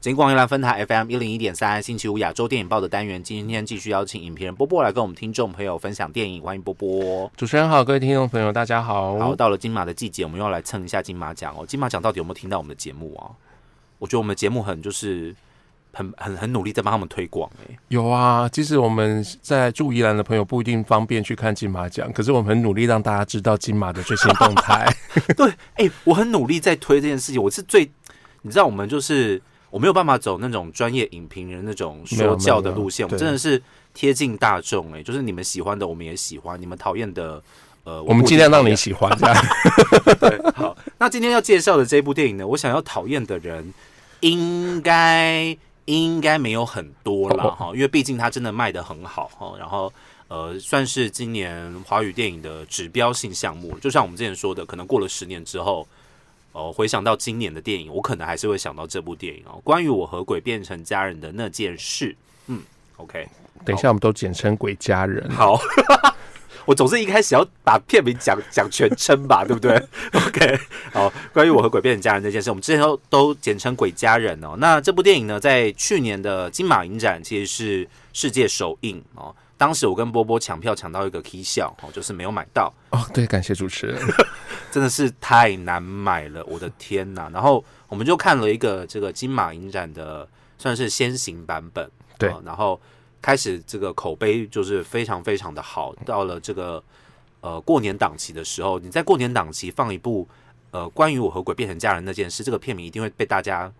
金光宜兰分台 FM 一零一点三，星期五亚洲电影报的单元，今天继续邀请影评人波波来跟我们听众朋友分享电影，欢迎波波。主持人好，各位听众朋友，大家好。好，到了金马的季节，我们又要来蹭一下金马奖哦。金马奖到底有没有听到我们的节目啊？我觉得我们的节目很就是很很很努力在帮他们推广哎。有啊，即使我们在住宜兰的朋友不一定方便去看金马奖，可是我们很努力让大家知道金马的最新动态。对，哎，我很努力在推这件事情。我是最，你知道，我们就是我没有办法走那种专业影评人那种说教的路线，我们真的是贴近大众哎，就是你们喜欢的我们也喜欢，你们讨厌的呃，我们尽量让你喜欢。这样。对，好，那今天要介绍的这部电影呢，我想要讨厌的人。应该应该没有很多了哈，因为毕竟它真的卖的很好哈，然后呃，算是今年华语电影的指标性项目。就像我们之前说的，可能过了十年之后，哦，回想到今年的电影，我可能还是会想到这部电影哦，关于我和鬼变成家人的那件事。嗯，OK，等一下我们都简称鬼家人。好。我总是一开始要把片名讲讲全称吧，对不对？OK，好，关于我和鬼变成家人这件事，我们之前都都简称鬼家人哦。那这部电影呢，在去年的金马影展其实是世界首映哦。当时我跟波波抢票抢到一个 Key 笑哦，就是没有买到哦。对，感谢主持人，真的是太难买了，我的天呐！然后我们就看了一个这个金马影展的算是先行版本，对，然后。开始这个口碑就是非常非常的好，到了这个呃过年档期的时候，你在过年档期放一部呃关于我和鬼变成家人那件事，这个片名一定会被大家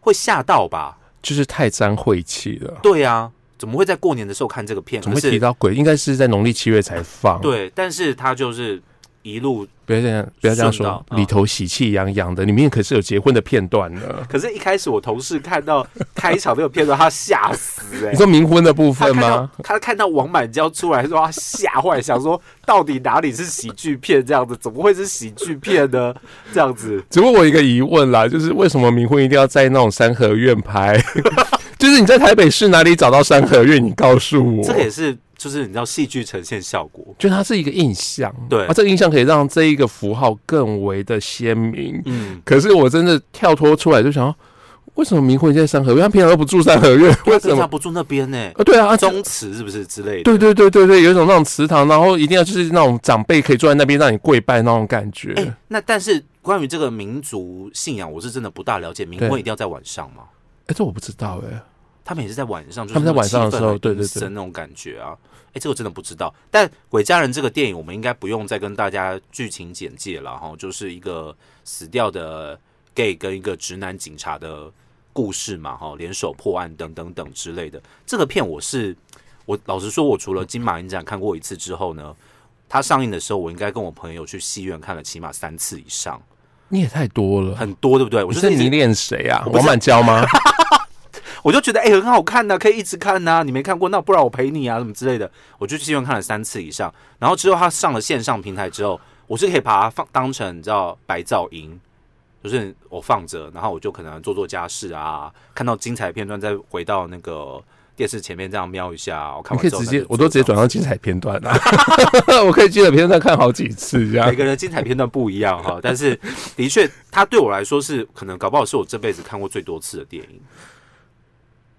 会吓到吧？就是太沾晦气了。对啊，怎么会在过年的时候看这个片？怎么会提到鬼？应该是在农历七月才放。对，但是他就是一路。不要这样，不要这样说。里头喜气洋洋的，里面可是有结婚的片段呢。可是，一开始我同事看到开场那个片段，他吓死哎！你说冥婚的部分吗？他看到王满娇出来，说他吓坏，想说到底哪里是喜剧片？这样子怎么会是喜剧片呢？这样子，只问我一个疑问啦，就是为什么冥婚一定要在那种三合院拍？就是你在台北市哪里找到山河院？你告诉我。这个也是。就是你知道戏剧呈现效果，就它是一个印象，对，啊，这个印象可以让这一个符号更为的鲜明。嗯，可是我真的跳脱出来就想，为什么明慧在三合院？他平常都不住三合院，为什么不住那边呢？啊，对啊，宗祠是不是之类的？对对对对对，有一种那种祠堂，然后一定要就是那种长辈可以坐在那边让你跪拜那种感觉。哎，那但是关于这个民族信仰，我是真的不大了解。冥婚一定要在晚上吗？哎，这我不知道哎。他们也是在晚上，他们在晚上的时候，对对对，那种感觉啊。哎，这个真的不知道。但《鬼家人》这个电影，我们应该不用再跟大家剧情简介了哈，就是一个死掉的 gay 跟一个直男警察的故事嘛，哈，联手破案等等等之类的。这个片我是我老实说，我除了金马影展看过一次之后呢，它上映的时候，我应该跟我朋友去戏院看了起码三次以上。你也太多了，很多对不对？我是迷恋谁啊？王满娇吗？我就觉得哎，很好看呐，可以一直看呐。你没看过，那不然我陪你啊，什么之类的。我就去戏院看了三次以上，然后之后他上了线上平台之后，我是可以把它放当成你知道白噪音，就是我放着，然后我就可能做做家事啊，看到精彩片段再回到那个电视前面这样瞄一下。我看可以直接，我都直接转到精彩片段了。我可以精彩片段看好几次，这样每个人精彩片段不一样哈。但是的确，它对我来说是可能搞不好是我这辈子看过最多次的电影。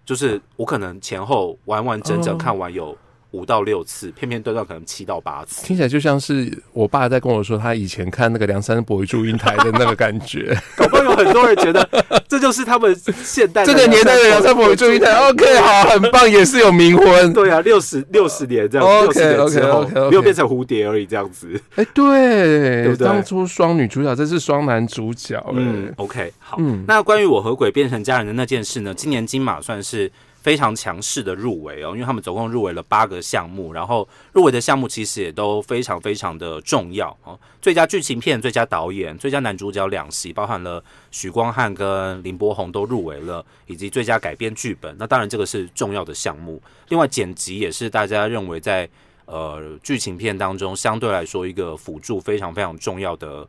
就是我可能前后完完整整看完有五到六次，片片段段可能七到八次，听起来就像是我爸在跟我说他以前看那个梁山伯与祝英台的那个感觉。搞不好有很多人觉得 这就是他们现代这个年代的梁山伯与祝英台。OK，好，很棒，也是有冥婚。对啊，六十六十年这样，OK OK OK，没有变成蝴蝶而已这样子。哎，对，对不对？当初双女主角，这是双男主角。嗯，OK，好。嗯那关于我和鬼变成家人的那件事呢？今年金马算是。非常强势的入围哦，因为他们总共入围了八个项目，然后入围的项目其实也都非常非常的重要哦。最佳剧情片、最佳导演、最佳男主角两席，包含了许光汉跟林柏宏都入围了，以及最佳改编剧本。那当然这个是重要的项目。另外剪辑也是大家认为在呃剧情片当中相对来说一个辅助非常非常重要的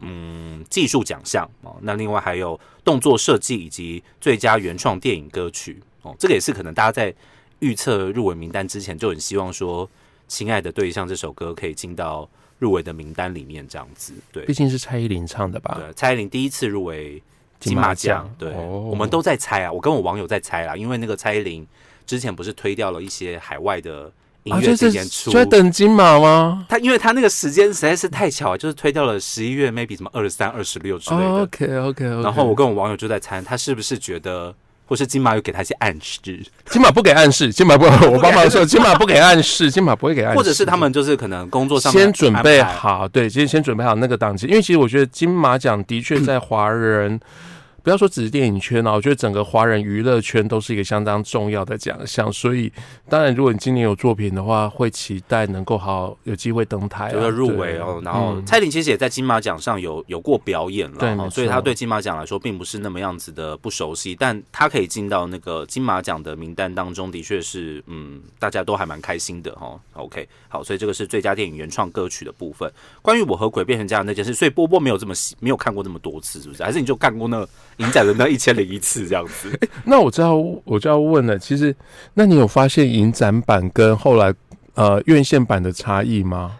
嗯技术奖项哦。那另外还有动作设计以及最佳原创电影歌曲。哦，这个也是可能大家在预测入围名单之前就很希望说，《亲爱的对象》这首歌可以进到入围的名单里面，这样子。对，毕竟是蔡依林唱的吧？对，蔡依林第一次入围金马奖。对，我们都在猜啊，我跟我网友在猜啦，因为那个蔡依林之前不是推掉了一些海外的。音乐演出就在等金马吗？他因为他那个时间实在是太巧，就是推掉了十一月，maybe 什么二十三、二十六之类的。OK OK。然后我跟我网友就在猜，他是不是觉得，或是金马有给他一些暗示？金马不给暗示，金马不，我帮忙说，金马不给暗示，金马不会给暗示。或者是他们就是可能工作上先准备好，对，先先准备好那个档期，因为其实我觉得金马奖的确在华人。不要说只是电影圈啊，我觉得整个华人娱乐圈都是一个相当重要的奖项。所以，当然，如果你今年有作品的话，会期待能够好有机会登台，就是入围哦。然后，蔡琳其实也在金马奖上有有过表演了，所以他对金马奖来说并不是那么样子的不熟悉。但他可以进到那个金马奖的名单当中，的确是嗯，大家都还蛮开心的哈。OK，好，所以这个是最佳电影原创歌曲的部分。关于我和鬼变成这样那件事，所以波波没有这么没有看过那么多次，是不是？还是你就看过那？影展的那一千零一次这样子，那我就要我就要问了，其实那你有发现影展版跟后来呃院线版的差异吗？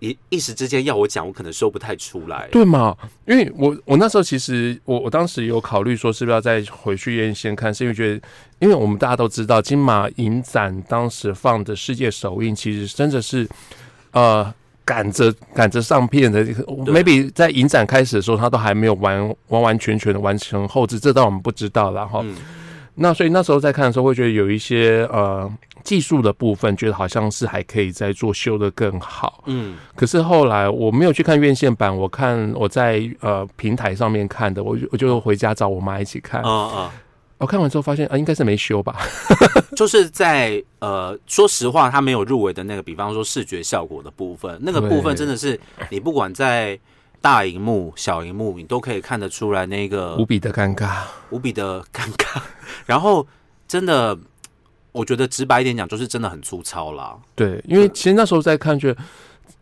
一一时之间要我讲，我可能说不太出来，对吗？因为我我那时候其实我我当时有考虑说是不是要再回去院线看，是因为觉得，因为我们大家都知道金马影展当时放的世界首映，其实真的是呃。赶着赶着上片的，maybe 在影展开始的时候，他都还没有完完完全全的完成后置，这倒我们不知道。然后，那所以那时候在看的时候，会觉得有一些呃技术的部分，觉得好像是还可以再做修的更好。嗯，可是后来我没有去看院线版，我看我在呃平台上面看的，我就我就回家找我妈一起看。啊啊。我看完之后发现啊，应该是没修吧。就是在呃，说实话，他没有入围的那个，比方说视觉效果的部分，那个部分真的是你不管在大荧幕、小荧幕，你都可以看得出来那个无比的尴尬，无比的尴尬。然后真的，我觉得直白一点讲，就是真的很粗糙啦。对，因为其实那时候在看，觉得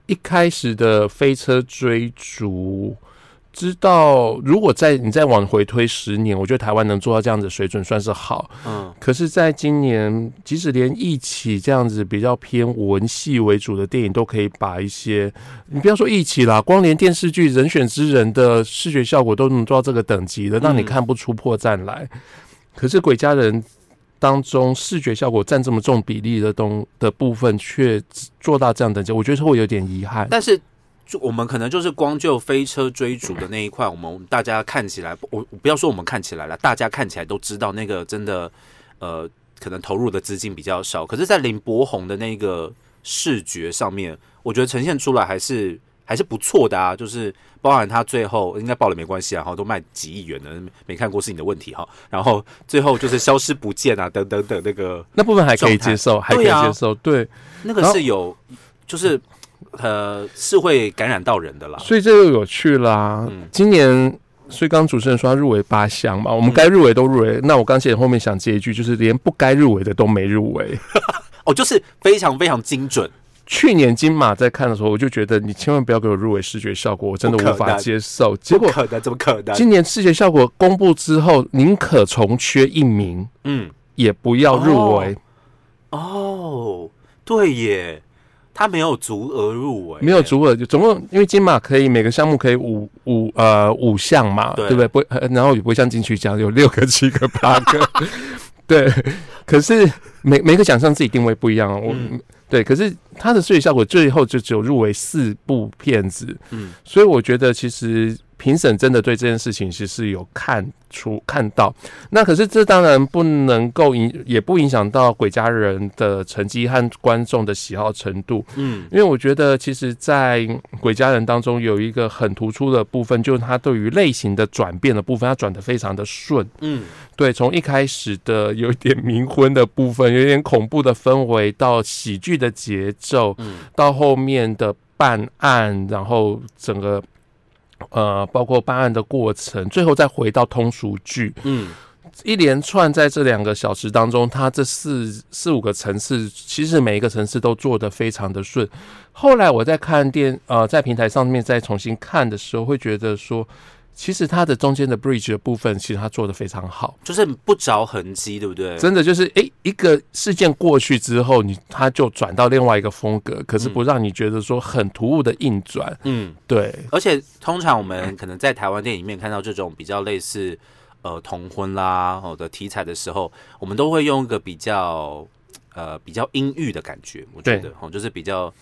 一开始的飞车追逐。知道，如果在你再往回推十年，我觉得台湾能做到这样子水准算是好。嗯，可是，在今年，即使连一起这样子比较偏文戏为主的电影，都可以把一些，你不要说一起啦，光连电视剧《人选之人》的视觉效果都能做到这个等级的，让你看不出破绽来。可是《鬼家人》当中视觉效果占这么重比例的东的部分，却做到这样等级，我觉得会有点遗憾。但是。就我们可能就是光就飞车追逐的那一块，我们大家看起来，我不要说我们看起来了，大家看起来都知道那个真的，呃，可能投入的资金比较少。可是，在林柏宏的那个视觉上面，我觉得呈现出来还是还是不错的啊。就是包含他最后应该爆了没关系啊，哈，都卖几亿元的，没看过是你的问题哈。然后最后就是消失不见啊，等等等那个那部分还可以接受，还可以接受，对，那个是有就是。呃，是会感染到人的啦，所以这就有趣啦。今年，所以刚主持人说他入围八项嘛，我们该入围都入围。那我刚写后面想接一句，就是连不该入围的都没入围。哦，就是非常非常精准。去年金马在看的时候，我就觉得你千万不要给我入围视觉效果，我真的无法接受。结果可能怎么可能？今年视觉效果公布之后，宁可重缺一名，嗯，也不要入围。哦，对耶。他没有足额入围，没有足额，就总共因为金马可以每个项目可以五五呃五项嘛，对不对？不，然后也不会像金曲奖有六个、七个、八个，对。可是每每个奖项自己定位不一样，我对。可是它的视觉效果最后就只有入围四部片子，嗯，所以我觉得其实。评审真的对这件事情其实是有看出看到，那可是这当然不能够影，也不影响到鬼家人的成绩和观众的喜好程度。嗯，因为我觉得其实，在鬼家人当中有一个很突出的部分，就是他对于类型的转变的部分，他转的非常的顺。嗯，对，从一开始的有一点冥婚的部分，有点恐怖的氛围，到喜剧的节奏，嗯，到后面的办案，然后整个。呃，包括办案的过程，最后再回到通俗剧，嗯，一连串在这两个小时当中，他这四四五个层次，其实每一个层次都做得非常的顺。后来我在看电呃，在平台上面再重新看的时候，会觉得说，其实它的中间的 bridge 的部分，其实它做的非常好，就是不着痕迹，对不对？真的就是哎，一个事件过去之后，你它就转到另外一个风格，可是不让你觉得说很突兀的硬转。嗯，对。而且通常我们可能在台湾电影里面看到这种比较类似呃同婚啦哦的题材的时候，我们都会用一个比较呃比较阴郁的感觉，我觉得哦，就是比较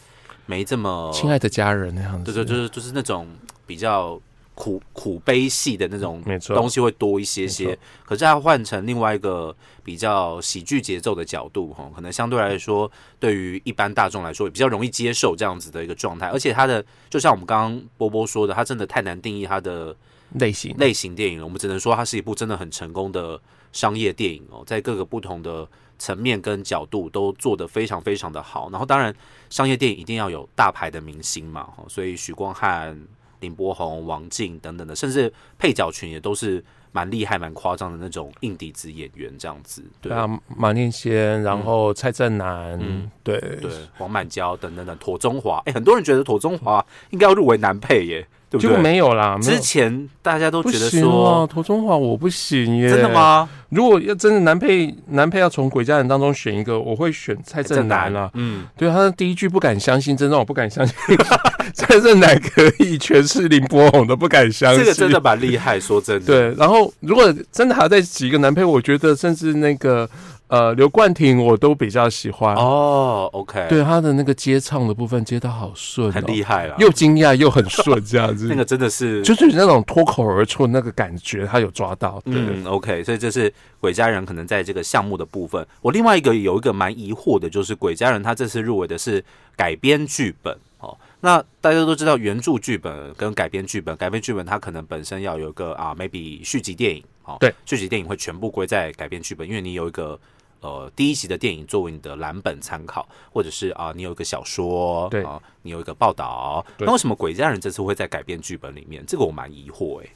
没这么亲爱的家人那样子，对对，就是就是那种比较。苦苦悲戏的那种东西会多一些些，可是它换成另外一个比较喜剧节奏的角度，哈，可能相对来说，对于一般大众来说也比较容易接受这样子的一个状态。而且它的，就像我们刚刚波波说的，它真的太难定义它的类型类型电影了。我们只能说它是一部真的很成功的商业电影哦，在各个不同的层面跟角度都做得非常非常的好。然后当然，商业电影一定要有大牌的明星嘛，所以许光汉。林柏宏、王静等等的，甚至配角群也都是蛮厉害、蛮夸张的那种硬底子演员，这样子。对啊，马念先，然后蔡振南，对对，黄满娇等等等，妥中华。哎，很多人觉得妥中华应该要入围男配耶。结果没有啦，之前大家都觉得说涂中华我不行耶，真的吗？如果要真的男配男配要从鬼家人当中选一个，我会选蔡正南啊。嗯，对，他的第一句不敢相信，真让我不敢相信 蔡正南可以诠释林柏宏的不敢相信，这个真的蛮厉害，说真的。对，然后如果真的还要再几个男配，我觉得甚至那个。呃，刘冠廷我都比较喜欢哦。OK，对他的那个接唱的部分接的好顺，很厉害了，又惊讶又很顺，这样子。那个真的是，就是那种脱口而出那个感觉，他有抓到。嗯，OK，所以这是鬼家人可能在这个项目的部分。我另外一个有一个蛮疑惑的，就是鬼家人他这次入围的是改编剧本哦。那大家都知道原著剧本跟改编剧本，改编剧本它可能本身要有一个啊，maybe 续集电影哦。对，续集电影会全部归在改编剧本，因为你有一个。呃，第一集的电影作为你的蓝本参考，或者是啊，你有一个小说，对啊，你有一个报道，那为什么鬼家人这次会在改编剧本里面？这个我蛮疑惑哎。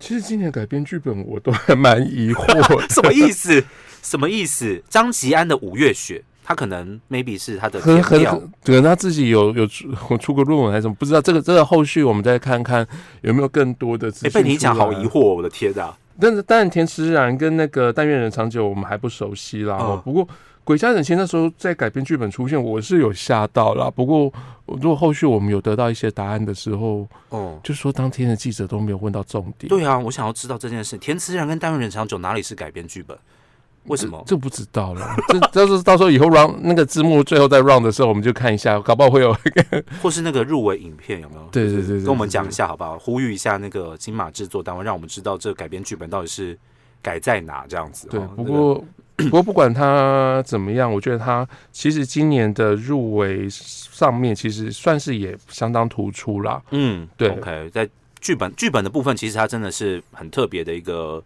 其实今年改编剧本我都还蛮疑惑，什么意思？什么意思？张吉安的《五月雪》，他可能 maybe 是他的可能他自己有有出出过论文还是什么，不知道这个这个后续我们再看看有没有更多的。哎，被你讲好疑惑，我的天啊！但是，当然，田池然跟那个但愿人长久，我们还不熟悉啦。不过，鬼家人其实那时候在改编剧本出现，我是有吓到啦。不过，如果后续我们有得到一些答案的时候，哦，就说当天的记者都没有问到重点。对啊，我想要知道这件事，田池然跟但愿人长久哪里是改编剧本？为什么？这不知道了。这到时候到时候以后 run 那个字幕最后再 round 的时候，我们就看一下，搞不好会有，或是那个入围影片有没有？对对对，跟我们讲一下好不好？呼吁一下那个金马制作单位，让我们知道这个改编剧本到底是改在哪这样子。对，不过 不过不管他怎么样，我觉得他其实今年的入围上面其实算是也相当突出啦。嗯，对。OK，在剧本剧本的部分，其实它真的是很特别的一个。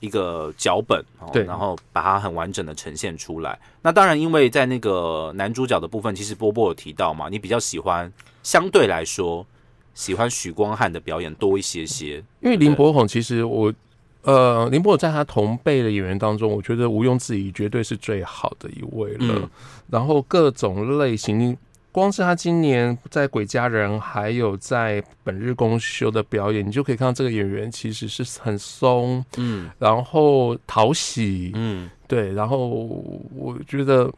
一个脚本，对，然后把它很完整的呈现出来。那当然，因为在那个男主角的部分，其实波波有提到嘛，你比较喜欢相对来说喜欢许光汉的表演多一些些。因为林柏宏，其实我呃，林柏宏在他同辈的演员当中，我觉得毋庸置疑，绝对是最好的一位了。然后各种类型。光是他今年在《鬼家人》还有在《本日公休》的表演，你就可以看到这个演员其实是很松，嗯，然后讨喜，嗯，对，然后我觉得。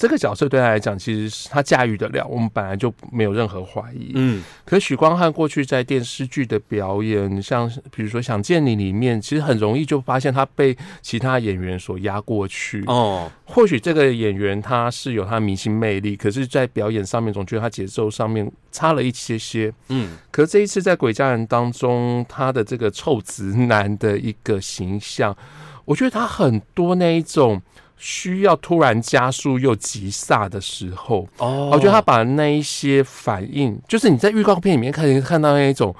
这个角色对他来讲，其实是他驾驭得了，我们本来就没有任何怀疑。嗯，可许光汉过去在电视剧的表演，像比如说《想见你》里面，其实很容易就发现他被其他演员所压过去。哦，或许这个演员他是有他明星魅力，可是，在表演上面总觉得他节奏上面差了一些些。嗯，可这一次在《鬼家人》当中，他的这个臭直男的一个形象，我觉得他很多那一种。需要突然加速又急刹的时候，哦，我觉得他把那一些反应，就是你在预告片里面看看到那一种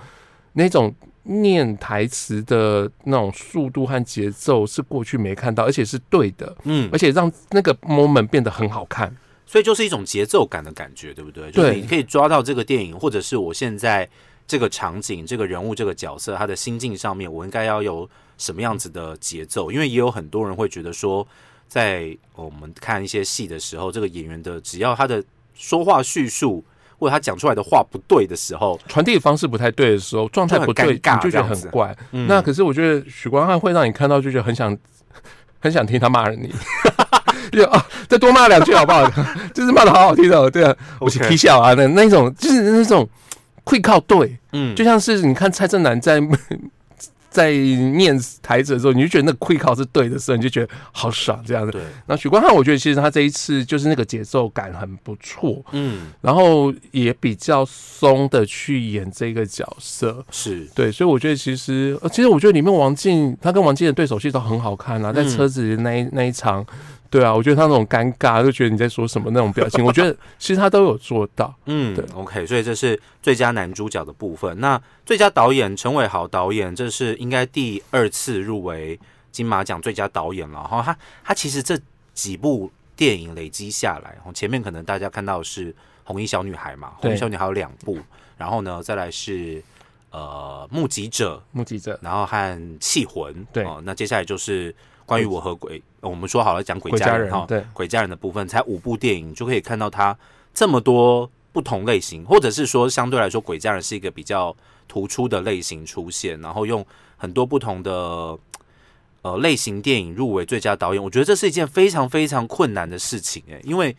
那种念台词的那种速度和节奏，是过去没看到，而且是对的，嗯，而且让那个 moment 变得很好看，所以就是一种节奏感的感觉，对不对？对，你可以抓到这个电影，或者是我现在这个场景、这个人物、这个角色他的心境上面，我应该要有什么样子的节奏？因为也有很多人会觉得说。在我们看一些戏的时候，这个演员的只要他的说话叙述或者他讲出来的话不对的时候，传递方式不太对的时候，状态不对，你就觉得很怪。那可是我觉得许光汉会让你看到，就觉得很想 很想听他骂你，就啊，再多骂两句好不好？就是骂的好好听的，对啊，我是踢笑啊，那那种就是那种会靠对，嗯，就像是你看蔡正南在。在念台词的时候，你就觉得那个会考是对的时候，你就觉得好爽这样子。对。那许光汉，我觉得其实他这一次就是那个节奏感很不错，嗯，然后也比较松的去演这个角色，是对。所以我觉得其实，其实我觉得里面王静他跟王静的对手戏都很好看啊，在车子那一那一场。对啊，我觉得他那种尴尬，就觉得你在说什么那种表情，我觉得其实他都有做到。嗯，对，OK，所以这是最佳男主角的部分。那最佳导演陈伟豪导演，这是应该第二次入围金马奖最佳导演了。哈，他他其实这几部电影累积下来，前面可能大家看到是《红衣小女孩》嘛，《红衣小女孩》有两部，然后呢，再来是呃《目击者》，目击者，然后和《气魂》。对，那接下来就是关于我和鬼。我们说好了讲鬼家人哈，对鬼家人的部分才五部电影就可以看到他这么多不同类型，或者是说相对来说鬼家人是一个比较突出的类型出现，然后用很多不同的呃类型电影入围最佳导演，我觉得这是一件非常非常困难的事情诶，因为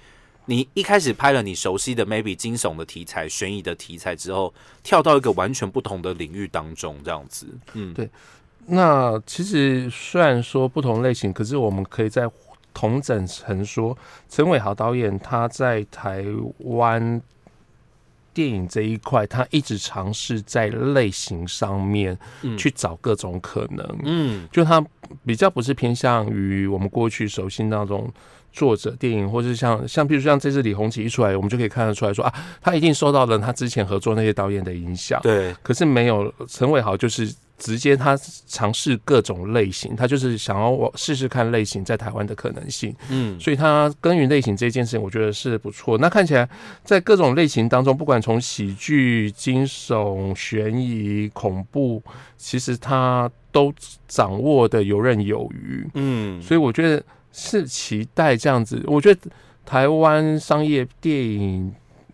你一开始拍了你熟悉的 maybe 惊悚的题材、悬疑的题材之后，跳到一个完全不同的领域当中，这样子，嗯，对。那其实虽然说不同类型，可是我们可以在同整成说，陈伟豪导演他在台湾电影这一块，他一直尝试在类型上面去找各种可能。嗯，就他比较不是偏向于我们过去熟悉那种作者电影，或是像像比如像这次李红旗一出来，我们就可以看得出来说啊，他一定受到了他之前合作那些导演的影响。对，可是没有陈伟豪就是。直接他尝试各种类型，他就是想要我试试看类型在台湾的可能性。嗯，所以他耕耘类型这件事情，我觉得是不错。那看起来在各种类型当中，不管从喜剧、惊悚、悬疑、恐怖，其实他都掌握的游刃有余。嗯，所以我觉得是期待这样子。我觉得台湾商业电影。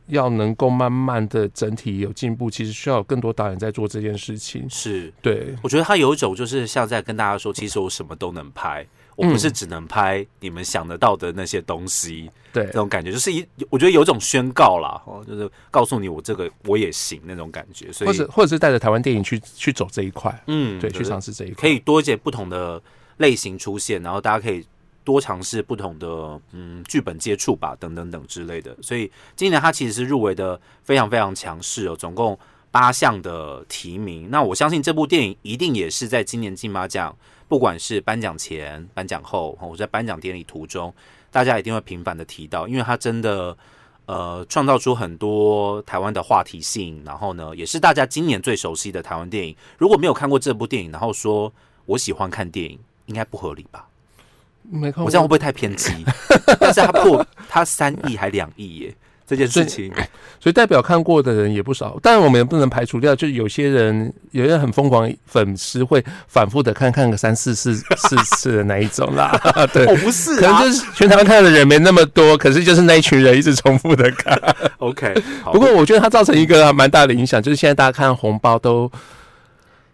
要能够慢慢的整体有进步，其实需要有更多导演在做这件事情。是对，我觉得他有一种就是像在跟大家说，其实我什么都能拍，我不是只能拍你们想得到的那些东西。对，这种感觉就是一，我觉得有种宣告啦，哦，就是告诉你我这个我也行那种感觉。所以，或者或者是带着台湾电影去去走这一块，嗯，对，去尝试这一块，可以多一些不同的类型出现，然后大家可以。多尝试不同的嗯剧本接触吧，等等等之类的。所以今年他其实是入围的非常非常强势哦，总共八项的提名。那我相信这部电影一定也是在今年金马奖，不管是颁奖前、颁奖后，或在颁奖典礼途中，大家一定会频繁的提到，因为他真的呃创造出很多台湾的话题性，然后呢，也是大家今年最熟悉的台湾电影。如果没有看过这部电影，然后说我喜欢看电影，应该不合理吧？没看，我这样会不会太偏激？但是他破他三亿还两亿耶，这件事情，所以代表看过的人也不少。但我们也不能排除掉，就有些人，有些很疯狂粉丝会反复的看看个三四四、四次的那一种啦。对，我不是，可能就是全台湾看的人没那么多，可是就是那一群人一直重复的看。OK，不过我觉得它造成一个蛮大的影响，就是现在大家看红包都。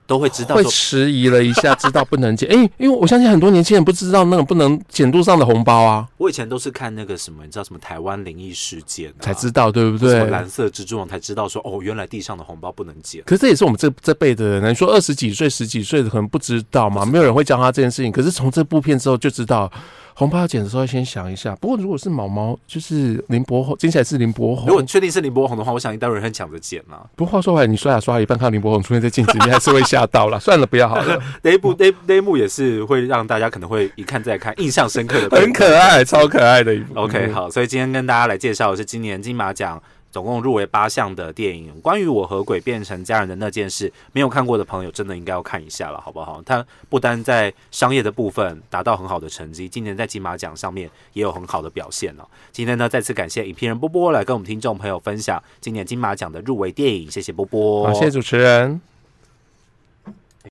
都会知道，会迟疑了一下，知道不能捡。哎，因为我相信很多年轻人不知道那个不能捡路上的红包啊。我以前都是看那个什么，你知道什么台湾灵异事件才知道，对不对？蓝色蜘蛛网才知道说，哦，原来地上的红包不能捡。可是这也是我们这这辈的人，你说二十几岁、十几岁的可能不知道嘛，没有人会教他这件事情。可是从这部片之后就知道。红包要剪的时候，先想一下。不过如果是毛毛，就是林柏宏，剪起来是林柏宏。如果你确定是林柏宏的话，我想一大堆人抢着剪啊。不过话说回来，你刷牙刷一半，看到林柏宏出现在镜子你，还是会吓到了。算了，不要好了。那一部那那一幕也是会让大家可能会一看再看，印象深刻的。很可爱，超可爱的一部。OK，好，所以今天跟大家来介绍的是今年金马奖。总共入围八项的电影，关于我和鬼变成家人的那件事，没有看过的朋友真的应该要看一下了，好不好？它不单在商业的部分达到很好的成绩，今年在金马奖上面也有很好的表现了。今天呢，再次感谢影片人波波来跟我们听众朋友分享今年金马奖的入围电影，谢谢波波，谢谢主持人。